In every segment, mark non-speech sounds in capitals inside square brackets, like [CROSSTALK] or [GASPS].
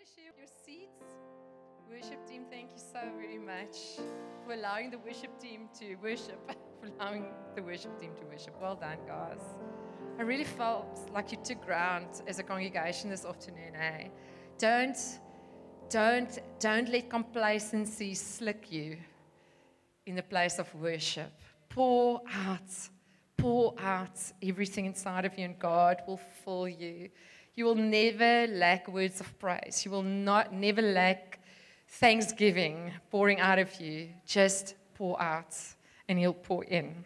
your seats. Worship team, thank you so very much for allowing the worship team to worship, [LAUGHS] for allowing the worship team to worship. Well done, guys. I really felt like you took ground as a congregation this afternoon. Eh? Don't, don't, don't let complacency slick you in the place of worship. Pour out, pour out everything inside of you, and God will fill you. You will never lack words of praise. You will not never lack thanksgiving pouring out of you. Just pour out, and He'll pour in.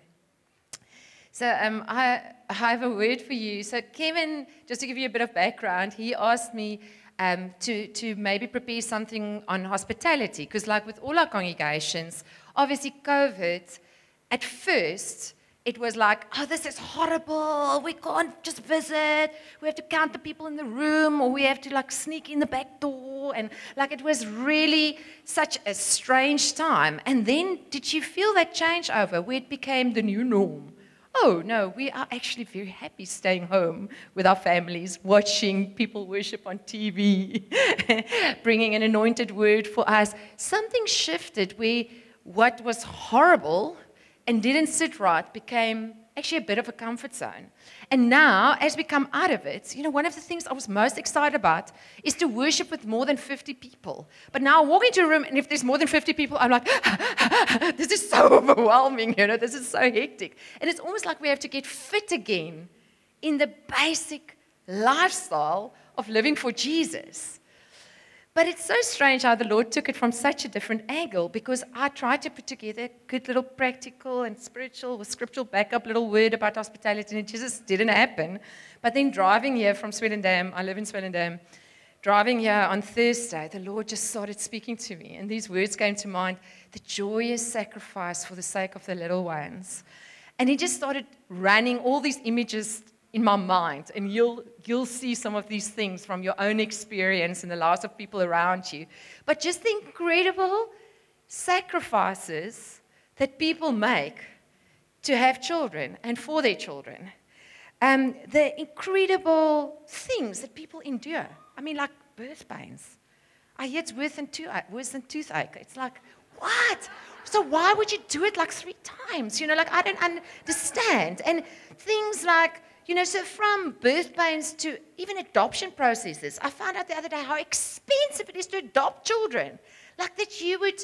So um, I, I have a word for you. So Kevin, just to give you a bit of background, he asked me um, to, to maybe prepare something on hospitality. Because, like with all our congregations, obviously, COVID, at first, it was like, oh, this is horrible. We can't just visit. We have to count the people in the room, or we have to like sneak in the back door. And like, it was really such a strange time. And then, did you feel that change over where it became the new norm? Oh, no, we are actually very happy staying home with our families, watching people worship on TV, [LAUGHS] bringing an anointed word for us. Something shifted where what was horrible and didn't sit right became actually a bit of a comfort zone. And now, as we come out of it, you know, one of the things I was most excited about is to worship with more than 50 people. But now I walk into a room, and if there's more than 50 people, I'm like, [LAUGHS] this is so overwhelming, you know, this is so hectic. And it's almost like we have to get fit again in the basic lifestyle of living for Jesus. But it's so strange how the Lord took it from such a different angle because I tried to put together a good little practical and spiritual with scriptural backup little word about hospitality, and it just didn't happen. But then driving here from Swellendam, I live in Swellendam, driving here on Thursday, the Lord just started speaking to me, and these words came to mind the joyous sacrifice for the sake of the little ones. And He just started running all these images in my mind. And you'll, you'll see some of these things from your own experience and the lives of people around you. But just the incredible sacrifices that people make to have children and for their children. Um, the incredible things that people endure. I mean, like birth pains. I hear it's worse than, two, worse than toothache. It's like, what? So why would you do it like three times? You know, like I don't understand. And things like you know, so from birth pains to even adoption processes, I found out the other day how expensive it is to adopt children. Like that you would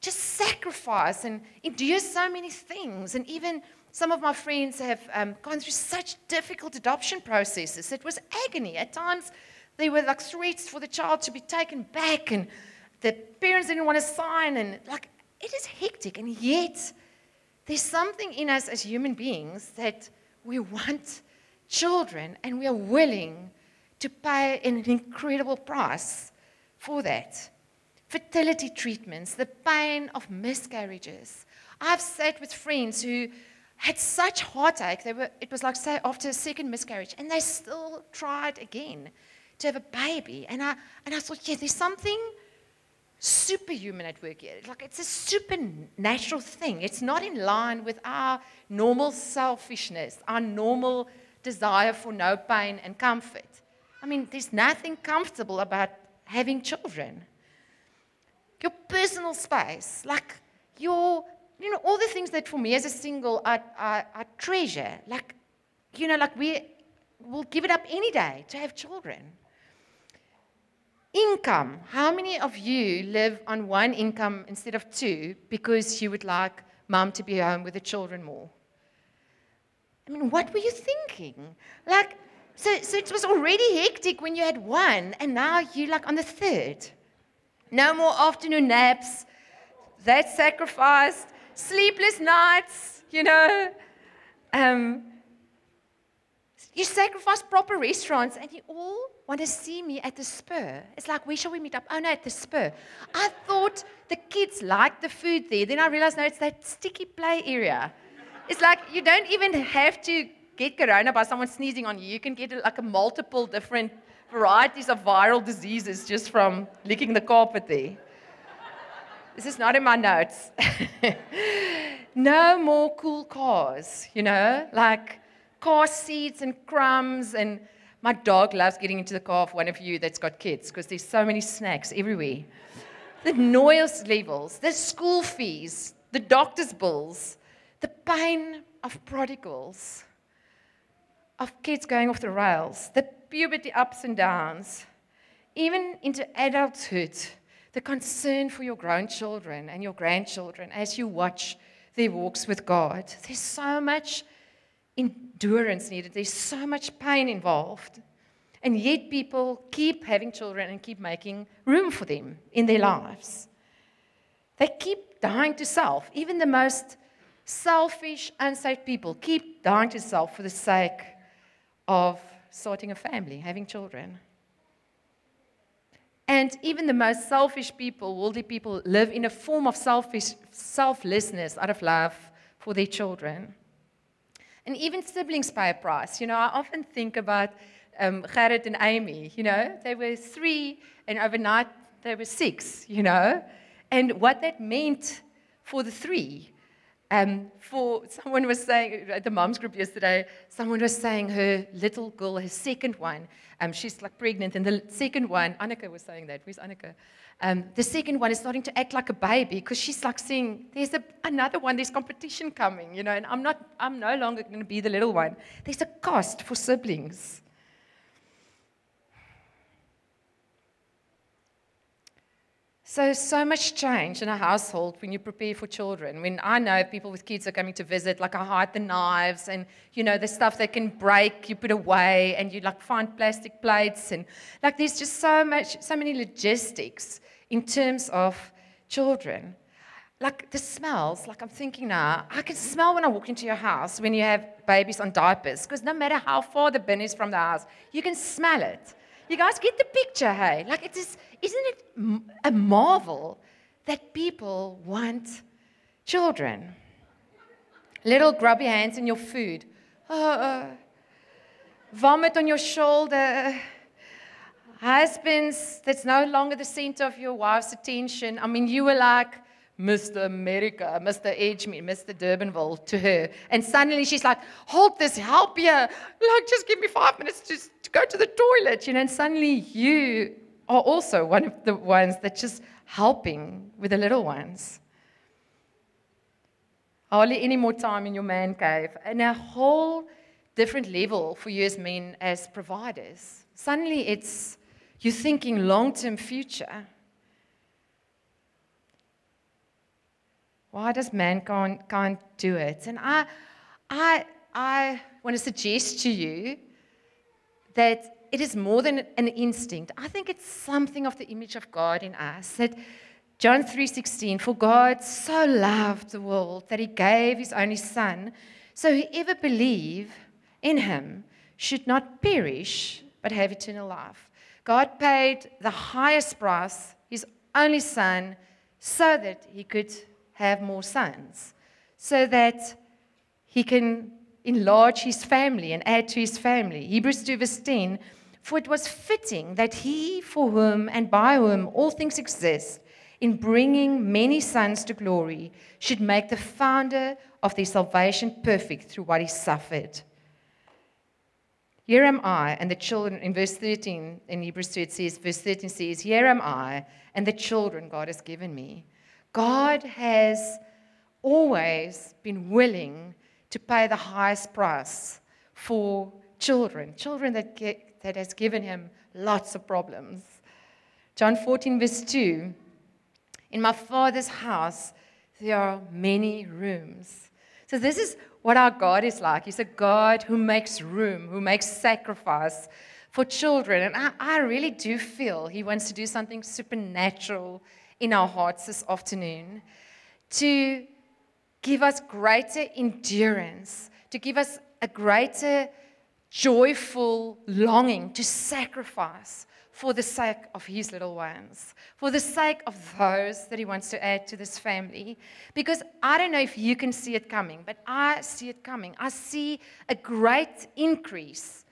just sacrifice and endure so many things. And even some of my friends have um, gone through such difficult adoption processes. It was agony. At times, there were like threats for the child to be taken back, and the parents didn't want to sign. And like, it is hectic. And yet, there's something in us as human beings that we want children, and we are willing to pay an incredible price for that. Fertility treatments, the pain of miscarriages. I've sat with friends who had such heartache. They were, it was like, say, after a second miscarriage, and they still tried again to have a baby. And I, and I thought, yeah, there's something superhuman at work here. Like, it's a supernatural thing. It's not in line with our normal selfishness, our normal desire for no pain and comfort. I mean, there's nothing comfortable about having children. Your personal space, like your, you know, all the things that for me as a single I, I, treasure, like, you know, like we will give it up any day to have children. Income. How many of you live on one income instead of two because you would like mom to be home with the children more? I mean, what were you thinking? Like, so, so it was already hectic when you had one, and now you're like on the third. No more afternoon naps. That sacrificed. Sleepless nights, you know. Um, you sacrifice proper restaurants, and you all want to see me at the spur. It's like, where shall we meet up? Oh, no, at the spur. I thought the kids liked the food there. Then I realized, no, it's that sticky play area. It's like you don't even have to get corona by someone sneezing on you. You can get like a multiple different varieties of viral diseases just from licking the carpet there. This is not in my notes. [LAUGHS] no more cool cars, you know, like car seats and crumbs and My dog loves getting into the car of one of you that's got kids because there's so many snacks everywhere. The noise levels, the school fees, the doctor's bills, the pain of prodigals, of kids going off the rails, the puberty ups and downs, even into adulthood, the concern for your grown children and your grandchildren as you watch their walks with God. There's so much endurance needed, there's so much pain involved. And yet, people keep having children and keep making room for them in their lives. They keep dying to self. Even the most selfish, unsaved people keep dying to self for the sake of starting a family, having children. And even the most selfish people, worldly people, live in a form of selfish, selflessness out of love for their children. And even siblings pay a price. You know, I often think about um, Gerrit and Amy. You know, they were three, and overnight they were six, you know, and what that meant for the three. Um, for someone was saying at the moms group yesterday, someone was saying her little girl, her second one, um, she's like pregnant, and the second one, Annika was saying that. Where's Annika? Um, the second one is starting to act like a baby because she's like saying, "There's a, another one. There's competition coming, you know." And I'm not. I'm no longer going to be the little one. There's a cost for siblings. So, so much change in a household when you prepare for children. When I know people with kids are coming to visit, like I hide the knives and, you know, the stuff that can break, you put away and you like find plastic plates. And like there's just so much, so many logistics in terms of children. Like the smells, like I'm thinking now, I can smell when I walk into your house when you have babies on diapers, because no matter how far the bin is from the house, you can smell it. You guys get the picture, hey? Like it is isn't it a marvel that people want children? Little grubby hands in your food. Oh, uh, vomit on your shoulder. Husbands, that's no longer the center of your wife's attention. I mean, you were like, Mr. America, Mr. Edge, Mr. Durbanville to her. And suddenly she's like, hold this, help you. Like, just give me five minutes to, to go to the toilet, you know. And suddenly you are also one of the ones that's just helping with the little ones. Hardly any more time in your man cave, and a whole different level for you as men as providers. Suddenly, it's you're thinking long-term future. Why does mankind can't do it? And I, I, I want to suggest to you that it is more than an instinct. I think it's something of the image of God in us. That John 3:16, for God so loved the world that he gave his only son, so whoever believe in him should not perish but have eternal life. God paid the highest price, his only son, so that he could have more sons, so that he can enlarge his family and add to his family. Hebrews 2 verse 10 for it was fitting that he, for whom and by whom all things exist, in bringing many sons to glory, should make the founder of their salvation perfect through what he suffered. Here am I and the children, in verse 13, in Hebrews 2, it says, verse 13 says, Here am I and the children God has given me. God has always been willing to pay the highest price for children, children that get, that has given him lots of problems. John 14, verse 2 In my Father's house, there are many rooms. So, this is what our God is like. He's a God who makes room, who makes sacrifice for children. And I, I really do feel He wants to do something supernatural in our hearts this afternoon to give us greater endurance, to give us a greater joyful longing to sacrifice for the sake of his little ones, for the sake of those that he wants to add to this family. Because I don't know if you can see it coming, but I see it coming. I see a great increase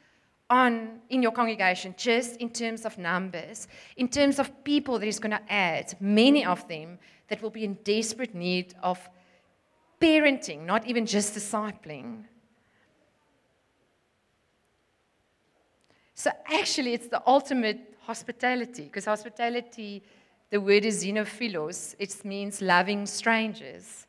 on in your congregation just in terms of numbers, in terms of people that he's going to add, many of them that will be in desperate need of parenting, not even just discipling. So actually, it's the ultimate hospitality, because hospitality, the word is xenophilos, it means loving strangers.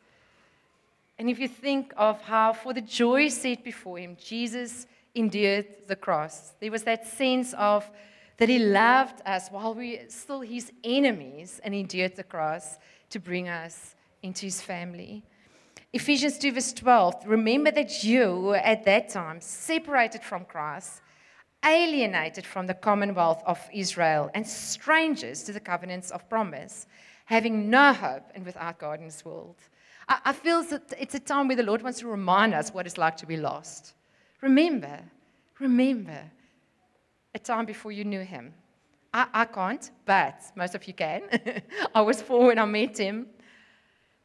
And if you think of how, for the joy set before him, Jesus endured the cross, there was that sense of that he loved us while we were still his enemies and endured the cross to bring us into his family. Ephesians 2, verse 12 remember that you were at that time separated from Christ, alienated from the commonwealth of Israel, and strangers to the covenants of promise, having no hope and without God in this world. I, I feel that it's a time where the Lord wants to remind us what it's like to be lost. Remember, remember a time before you knew him. I, I can't, but most of you can. [LAUGHS] I was four when I met him.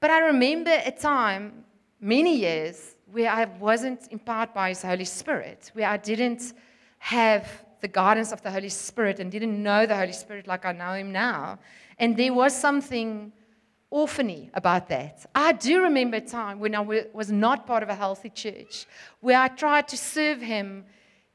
But I remember a time, many years, where I wasn't empowered by His Holy Spirit, where I didn't have the guidance of the Holy Spirit and didn't know the Holy Spirit like I know Him now. And there was something orphany about that. I do remember a time when I was not part of a healthy church, where I tried to serve Him,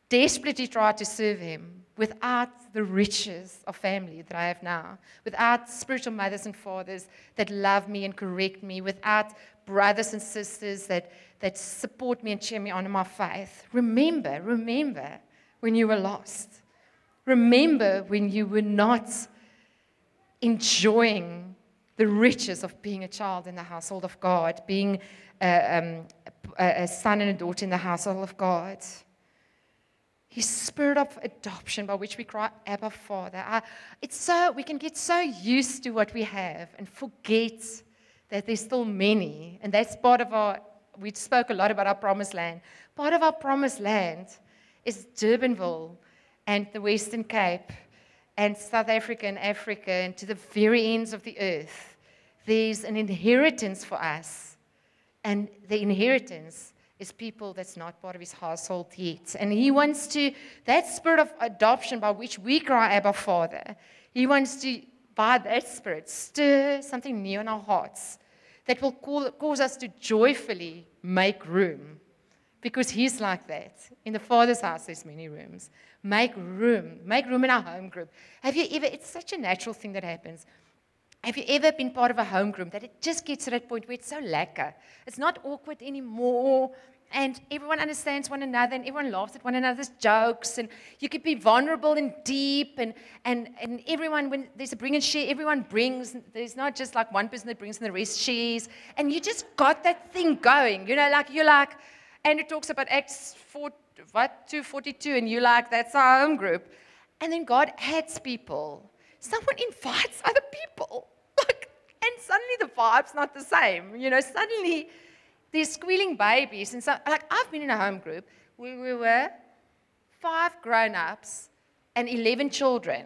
desperately tried to serve Him, without the riches of family that I have now, without spiritual mothers and fathers that love me and correct me, without brothers and sisters that, that support me and cheer me on in my faith. Remember, remember when you were lost. Remember when you were not enjoying the riches of being a child in the household of God, being a, um, a, son and a daughter in the household of God. His spirit of adoption by which we cry, Abba, Father. I, it's so, we can get so used to what we have and forget that there's still many. And that's part of our, we spoke a lot about our promised land. Part of our promised land is Durbanville and the Western Cape and South Africa and Africa and to the very ends of the earth. There's an inheritance for us. And the inheritance is people that's not part of his household yet. And he wants to, that spirit of adoption by which we cry, Abba, Father, he wants to, by that spirit, stir something new in our hearts that will call, cause us to joyfully make room. Because he's like that. In the Father's house, there's many rooms. Make room. Make room in our home group. Have you ever, it's such a natural thing that happens. Have you ever been part of a home group that it just gets to that point where it's so lekker? It's not awkward anymore. And everyone understands one another and everyone laughs at one another's jokes. And you could be vulnerable and deep. And, and, and everyone, when there's a bring and share, everyone brings. There's not just like one person that brings and the rest shares. And you just got that thing going. You know, like you're like, and it talks about Acts 4, what, 242. And you're like, that's our home group. And then God adds people someone invites other people. [LAUGHS] Like, and suddenly the vibe's not the same. You know, suddenly there's squealing babies. And so, like, I've been in a home group where we were five grown ups and 11 children.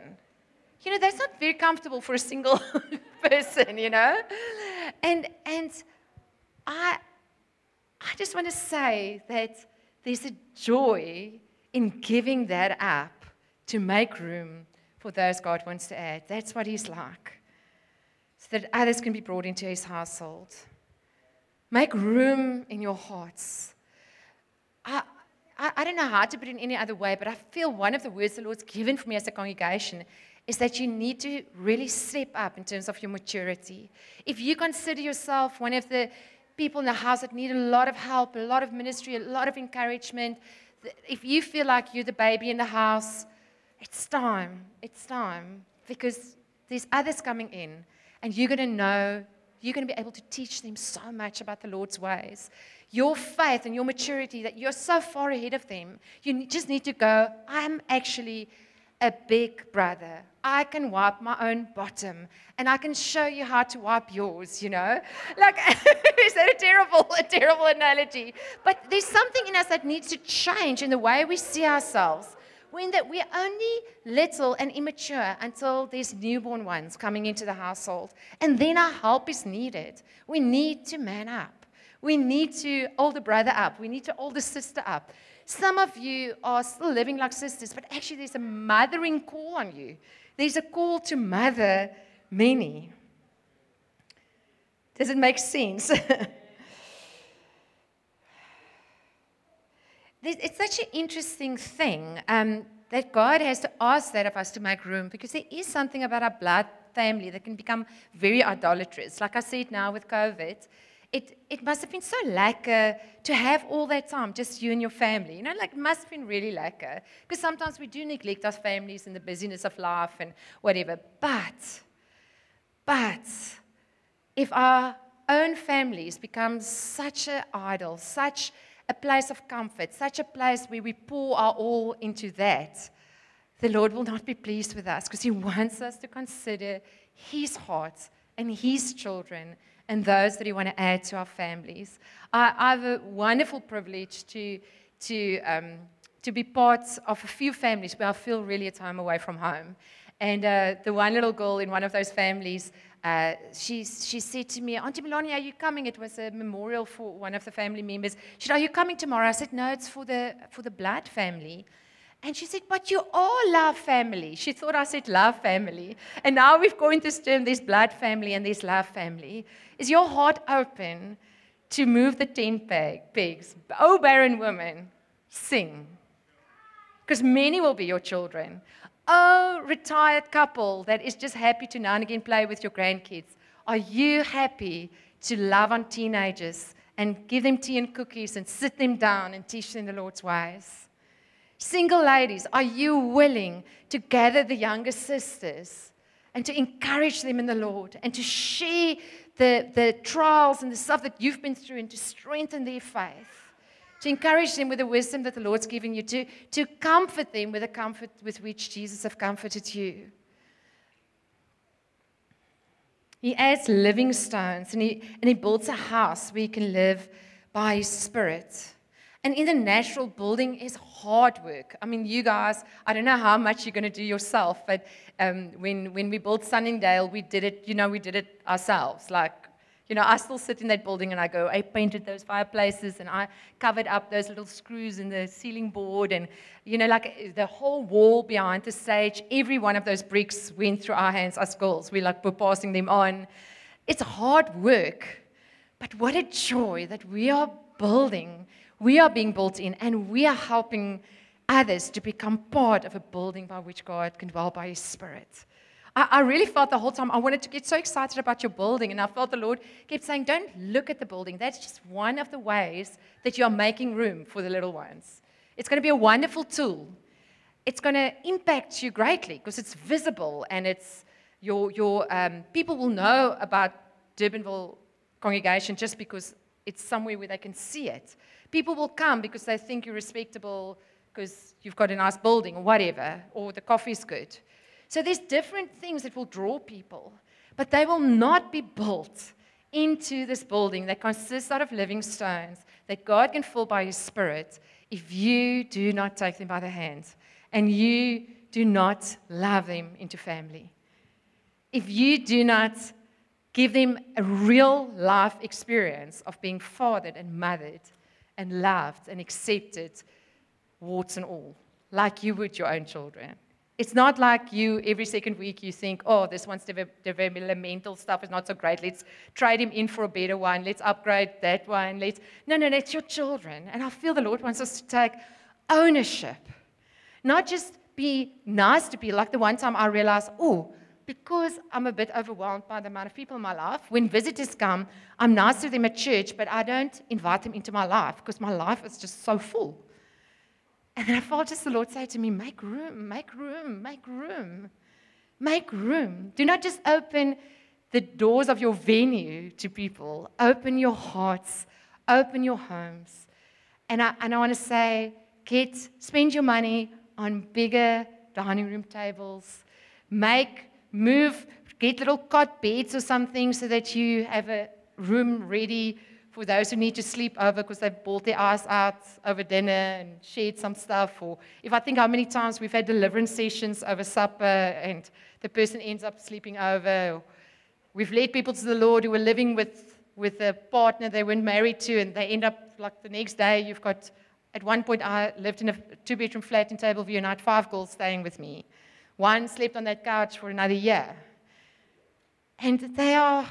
You know, that's not very comfortable for a single [LAUGHS] person, you know? And, and I, I just want to say that there's a joy in giving that up to make room for those God wants to add. That's what He's like, so that others can be brought into His household. Make room in your hearts. I, I, I don't know how to put it in any other way, but I feel one of the words the Lord's given for me as a congregation is that you need to really step up in terms of your maturity. If you consider yourself one of the people in the house that need a lot of help, a lot of ministry, a lot of encouragement, if you feel like you're the baby in the house, it's time. It's time. Because there's others coming in, and you're going to know, you're going to be able to teach them so much about the Lord's ways. Your faith and your maturity, that you're so far ahead of them, you just need to go, I'm actually a big brother. I can wipe my own bottom and I can show you how to wipe yours, you know? [LAUGHS] Like, [LAUGHS] is that a terrible, a terrible analogy? But there's something in us that needs to change in the way we see ourselves when that we're only little and immature until there's newborn ones coming into the household. And then our help is needed. We need to man up. We need to older brother up. We need to older sister up. Some of you are still living like sisters, but actually there's a mothering call on you. There's a call to mother many. Does it make sense? [LAUGHS] it's such an interesting thing. Um, that God has to ask that of us to make room because there is something about our blood family that can become very idolatrous. Like I said now with COVID, it, it must have been so lekker to have all that time, just you and your family. You know, like must have been really lekker. Because sometimes we do neglect our families in the busyness of life and whatever. But, but, if our own families become such an idol, such a place of comfort, such a place where we pour our all into that, the Lord will not be pleased with us because He wants us to consider His heart and His children and those that He want to add to our families. I, I have a wonderful privilege to, to, um, to be part of a few families where I feel really a time away from home. And uh, the one little girl in one of those families, uh, she, she said to me, Auntie Melanie, are you coming? It was a memorial for one of the family members. She said, Are you coming tomorrow? I said, No, it's for the, for the blood family. And she said, But you all love family. She thought I said love family. And now we've coined this term, this blood family and this love family. Is your heart open to move the tent pegs? Oh, barren woman, sing. Because many will be your children. Oh, retired couple that is just happy to now and again play with your grandkids. Are you happy to love on teenagers and give them tea and cookies and sit them down and teach them the Lord's ways? Single ladies, are you willing to gather the younger sisters and to encourage them in the Lord and to share the, the trials and the stuff that you've been through and to strengthen their faith? To encourage them with the wisdom that the Lord's given you, to, to comfort them with the comfort with which Jesus has comforted you. He adds living stones and he, and he builds a house where you can live by His Spirit. And in the natural, building is hard work. I mean, you guys, I don't know how much you're going to do yourself, but um, when, when we built Sunningdale, we did it, you know, we did it ourselves. Like, you know, I still sit in that building and I go, I painted those fireplaces and I covered up those little screws in the ceiling board and, you know, like the whole wall behind the stage, every one of those bricks went through our hands as girls. We like were passing them on. It's hard work, but what a joy that we are building we are being built in and we are helping others to become part of a building by which God can dwell by His Spirit. I, I, really felt the whole time I wanted to get so excited about your building, and I felt the Lord kept saying, Don't look at the building. That's just one of the ways that you are making room for the little ones. It's going to be a wonderful tool. It's going to impact you greatly because it's visible and it's your, your um, people will know about Durbanville congregation just because it's somewhere where they can see it. People will come because they think you're respectable because you've got a nice building or whatever, or the coffee's good. So there's different things that will draw people, but they will not be built into this building that consists out of living stones that God can fill by His Spirit if you do not take them by the hand and you do not love them into family. If you do not give them a real life experience of being fathered and mothered and loved and accepted, warts and all, like you would your own children. It's not like you every second week you think, oh, this one's developmental stuff is not so great. Let's trade him in for a better one. Let's upgrade that one. Let's no, no, no, your children. And I feel the Lord wants us to take ownership, not just be nice to be like the one time I realized, oh, because I'm a bit overwhelmed by the amount of people in my life, when visitors come, I'm nice to them at church, but I don't invite them into my life because my life is just so full. And then I felt just the Lord say to me, Make room, make room, make room, make room. Do not just open the doors of your venue to people, open your hearts, open your homes. And I, and I want to say, kids, spend your money on bigger dining room tables. Make move, get little cot beds or something so that you have a room ready for those who need to sleep over because they've bought their eyes out over dinner and shared some stuff. Or if I think how many times we've had deliverance sessions over supper and the person ends up sleeping over. We've led people to the Lord who were living with, with a partner they weren't married to, and they end up like the next day. You've got, at one point, I lived in a two bedroom flat in Tableview and I had five girls staying with me. One slept on that couch for another year. And they are,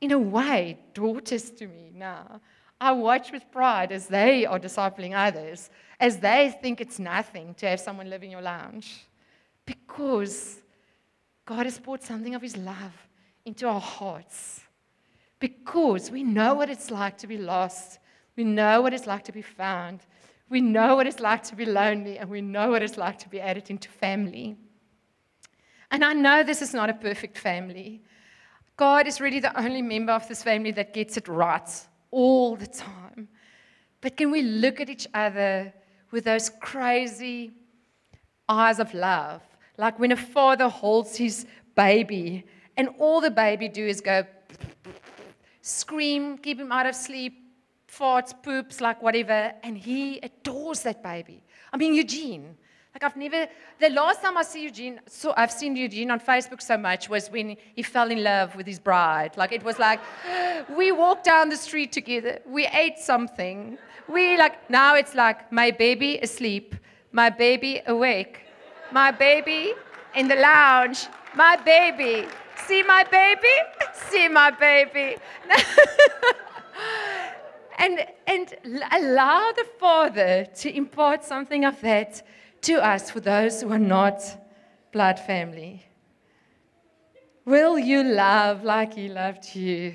in a way, daughters to me now. I watch with pride as they are discipling others, as they think it's nothing to have someone live in your lounge. Because God has poured something of His love into our hearts. Because we know what it's like to be lost, we know what it's like to be found, we know what it's like to be lonely, and we know what it's like to be added into family. And I know this is not a perfect family. God is really the only member of this family that gets it right all the time. But can we look at each other with those crazy eyes of love? Like when a father holds his baby and all the baby do is go scream, keep him out of sleep, farts, poops, like whatever, and he adores that baby. I mean, Eugene. Like I've never. The last time I see Eugene, so I've seen Eugene on Facebook so much was when he fell in love with his bride. Like it was like, [GASPS] we walked down the street together, we ate something, we like now it's like my baby asleep, my baby awake, my baby in the lounge, my baby. See my baby? [LAUGHS] See my baby. [LAUGHS] and, and allow the Father to impart something of that to us for those who are not blood family. Will you love like He loved you?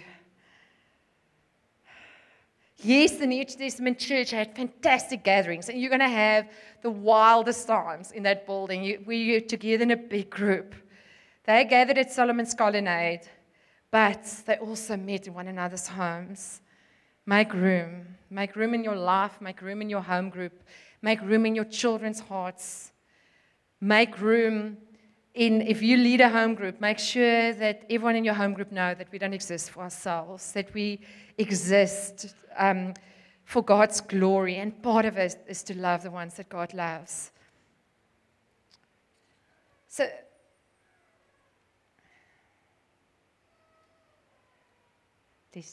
Yes, the New Testament church had fantastic gatherings, and you're going to have the wildest times in that building. We were together in a big group. They gathered at Solomon's Colonnade, but they also met in one another's homes. Make room. Make room in your life, make room in your home group, Make room in your children's hearts. Make room in, if you lead a home group, make sure that everyone in your home group know that we don't exist for ourselves, that we exist um, for God's glory. And part of it is to love the ones that God loves. So,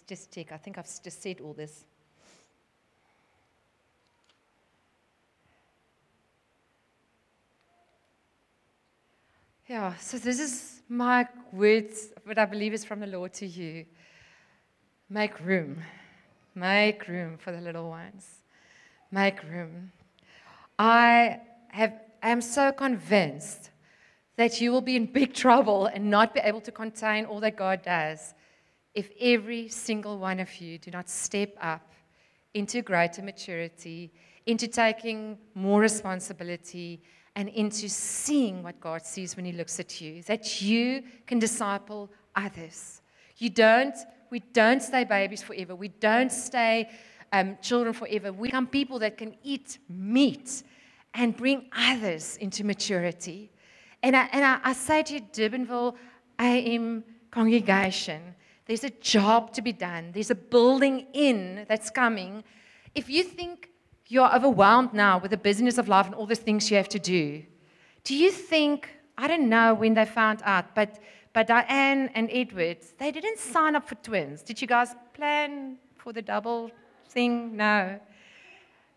just check. I think I've just said all this. Yeah, so this is my words, what I believe is from the Lord to you. Make room. Make room for the little ones. Make room. I have I am so convinced that you will be in big trouble and not be able to contain all that God does if every single one of you do not step up into greater maturity, into taking more responsibility and into seeing what God sees when He looks at you, that you can disciple others. You don't, we don't stay babies forever. We don't stay um, children forever. We become people that can eat meat and bring others into maturity. And I, and I, I say to you, Durbanville AM congregation, there's a job to be done. There's a building in that's coming. If you think you're overwhelmed now with the business of life and all the things you have to do. Do you think, I don't know when they found out, but, but Diane and Edward, they didn't sign up for twins. Did you guys plan for the double thing? No.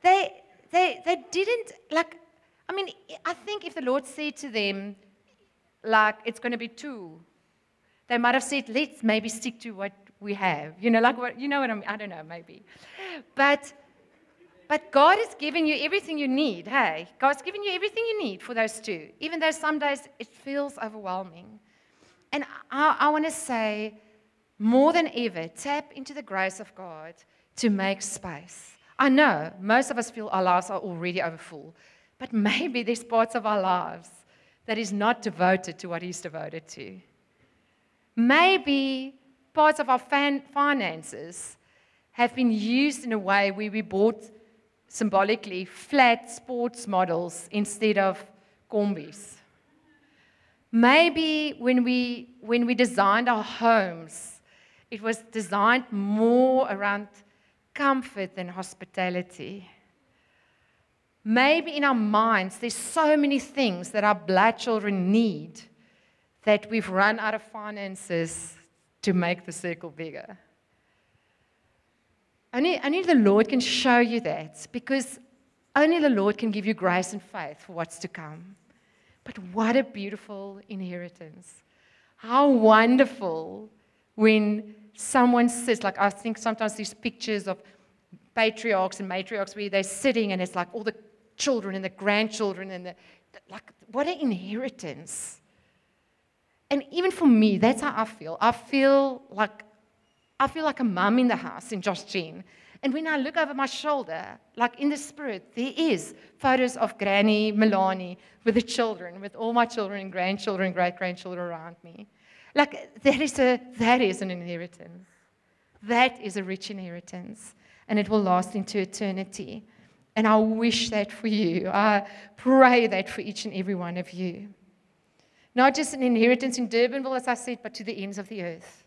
They, they, they didn't, like, I mean, I think if the Lord said to them, like, it's going to be two, they might have said, let's maybe stick to what we have. You know, like what, you know what I mean? I don't know, maybe. But but God has given you everything you need. Hey, God's given you everything you need for those two, even though some days it feels overwhelming. And I, I want to say, more than ever, tap into the grace of God to make space. I know most of us feel our lives are already overfull, but [LAUGHS] maybe there's parts of our lives that is not devoted to what He's devoted to. Maybe parts of our finances have been used in a way where we bought symbolically flat sports models instead of combis. Maybe when we, when we designed our homes, it was designed more around comfort than hospitality. Maybe in our minds, there's so many things that our black children need that we've run out of finances to make the circle bigger. Only, only the Lord can show you that because only the Lord can give you grace and faith for what's to come. But what a beautiful inheritance. How wonderful when someone sits, like I think sometimes these pictures of patriarchs and matriarchs where they're sitting and it's like all the children and the grandchildren and the, like, what an inheritance. And even for me, that's how I feel. I feel like I feel like a mum in the house in Josh Gen. And when I look over my shoulder, like in the spirit, there is photos of Granny Melanie with the children, with all my children and grandchildren, great grandchildren around me. Like that is a that is an inheritance. That is a rich inheritance, and it will last into eternity. And I wish that for you. I pray that for each and every one of you. Not just an inheritance in Durbanville, as I said, but to the ends of the earth.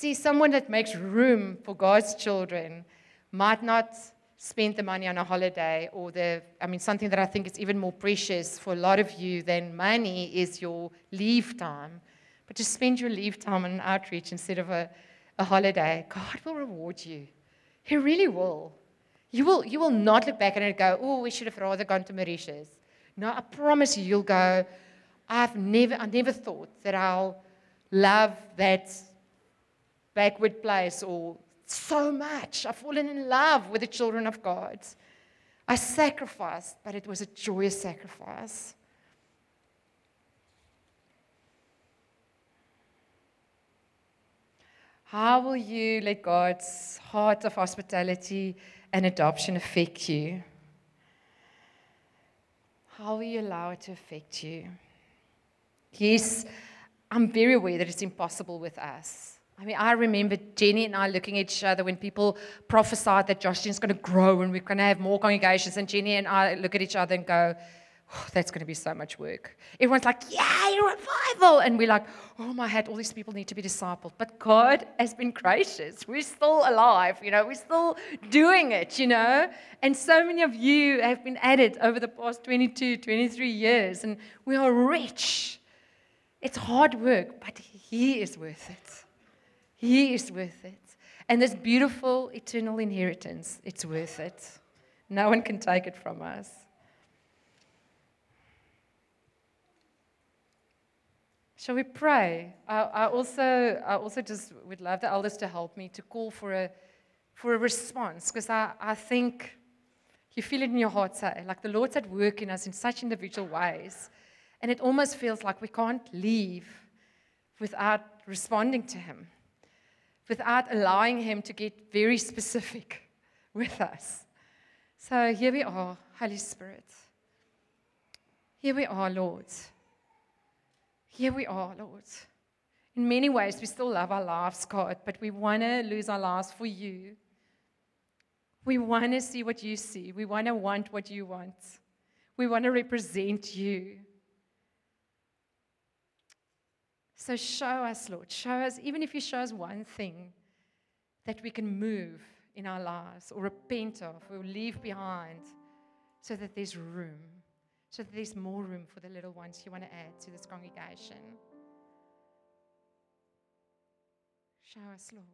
See, someone that makes room for God's children might not spend the money on a holiday or the, I mean, something that I think is even more precious for a lot of you than money is your leave time. But to spend your leave time on outreach instead of a, a holiday, God will reward you. He really will. You will, you will not look back and go, oh, we should have rather gone to Mauritius. No, I promise you, you'll go, I've never, I never thought that I'll love that backward place or so much. I've fallen in love with the children of God. I sacrificed, but it was a joyous sacrifice. How will you let God's heart of hospitality and adoption affect you? How will you allow it to affect you? Yes, I'm very aware that it's impossible with us. I mean, I remember Jenny and I looking at each other when people prophesied that Josh is going to grow and we're going to have more congregations. And Jenny and I look at each other and go, oh, that's going to be so much work. Everyone's like, yay, revival. And we're like, oh my head, all these people need to be discipled. But God has been gracious. We're still alive, you know, we're still doing it, you know. And so many of you have been added over the past 22, 23 years. And we are rich. It's hard work, but He is worth it. He is worth it. And this beautiful eternal inheritance, it's worth it. No one can take it from us. Shall we pray? I, I, also, I also just would love the elders to help me to call for a, for a response because I, I think you feel it in your heart, say, eh, like the Lord's at work in us in such individual ways. And it almost feels like we can't leave without responding to Him without allowing Him to get very specific [LAUGHS] with us. So here we are, Holy Spirit. Here we are, Lord. Here we are, Lord. In many ways, we still love our lives, God, but we want to lose our lives for you. We want to see what you see. We want to want what you want. We want to represent you. So show us, Lord. Show us, even if you show us one thing that we can move in our lives or repent of or leave behind so that there's room, so that there's more room for the little ones you want to add to this congregation. Show us, Lord.